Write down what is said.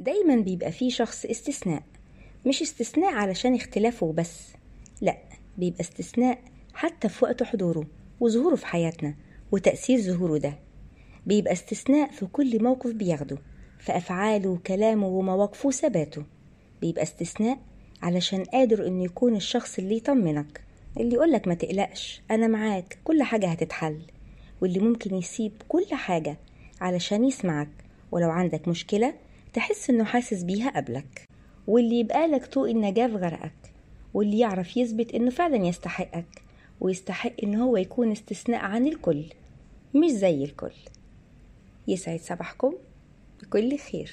دايما بيبقى فيه شخص استثناء مش استثناء علشان اختلافه بس لا بيبقى استثناء حتى في وقت حضوره وظهوره في حياتنا وتأثير ظهوره ده. بيبقى استثناء في كل موقف بياخده في أفعاله وكلامه ومواقفه وثباته. بيبقى استثناء علشان قادر إنه يكون الشخص اللي يطمنك اللي يقولك ما تقلقش أنا معاك كل حاجة هتتحل. واللي ممكن يسيب كل حاجة علشان يسمعك ولو عندك مشكلة تحس إنه حاسس بيها قبلك. واللي يبقى لك طوق النجاة في غرقك واللي يعرف يثبت إنه فعلا يستحقك ويستحق إن هو يكون استثناء عن الكل مش زي الكل. يسعد صباحكم بكل خير.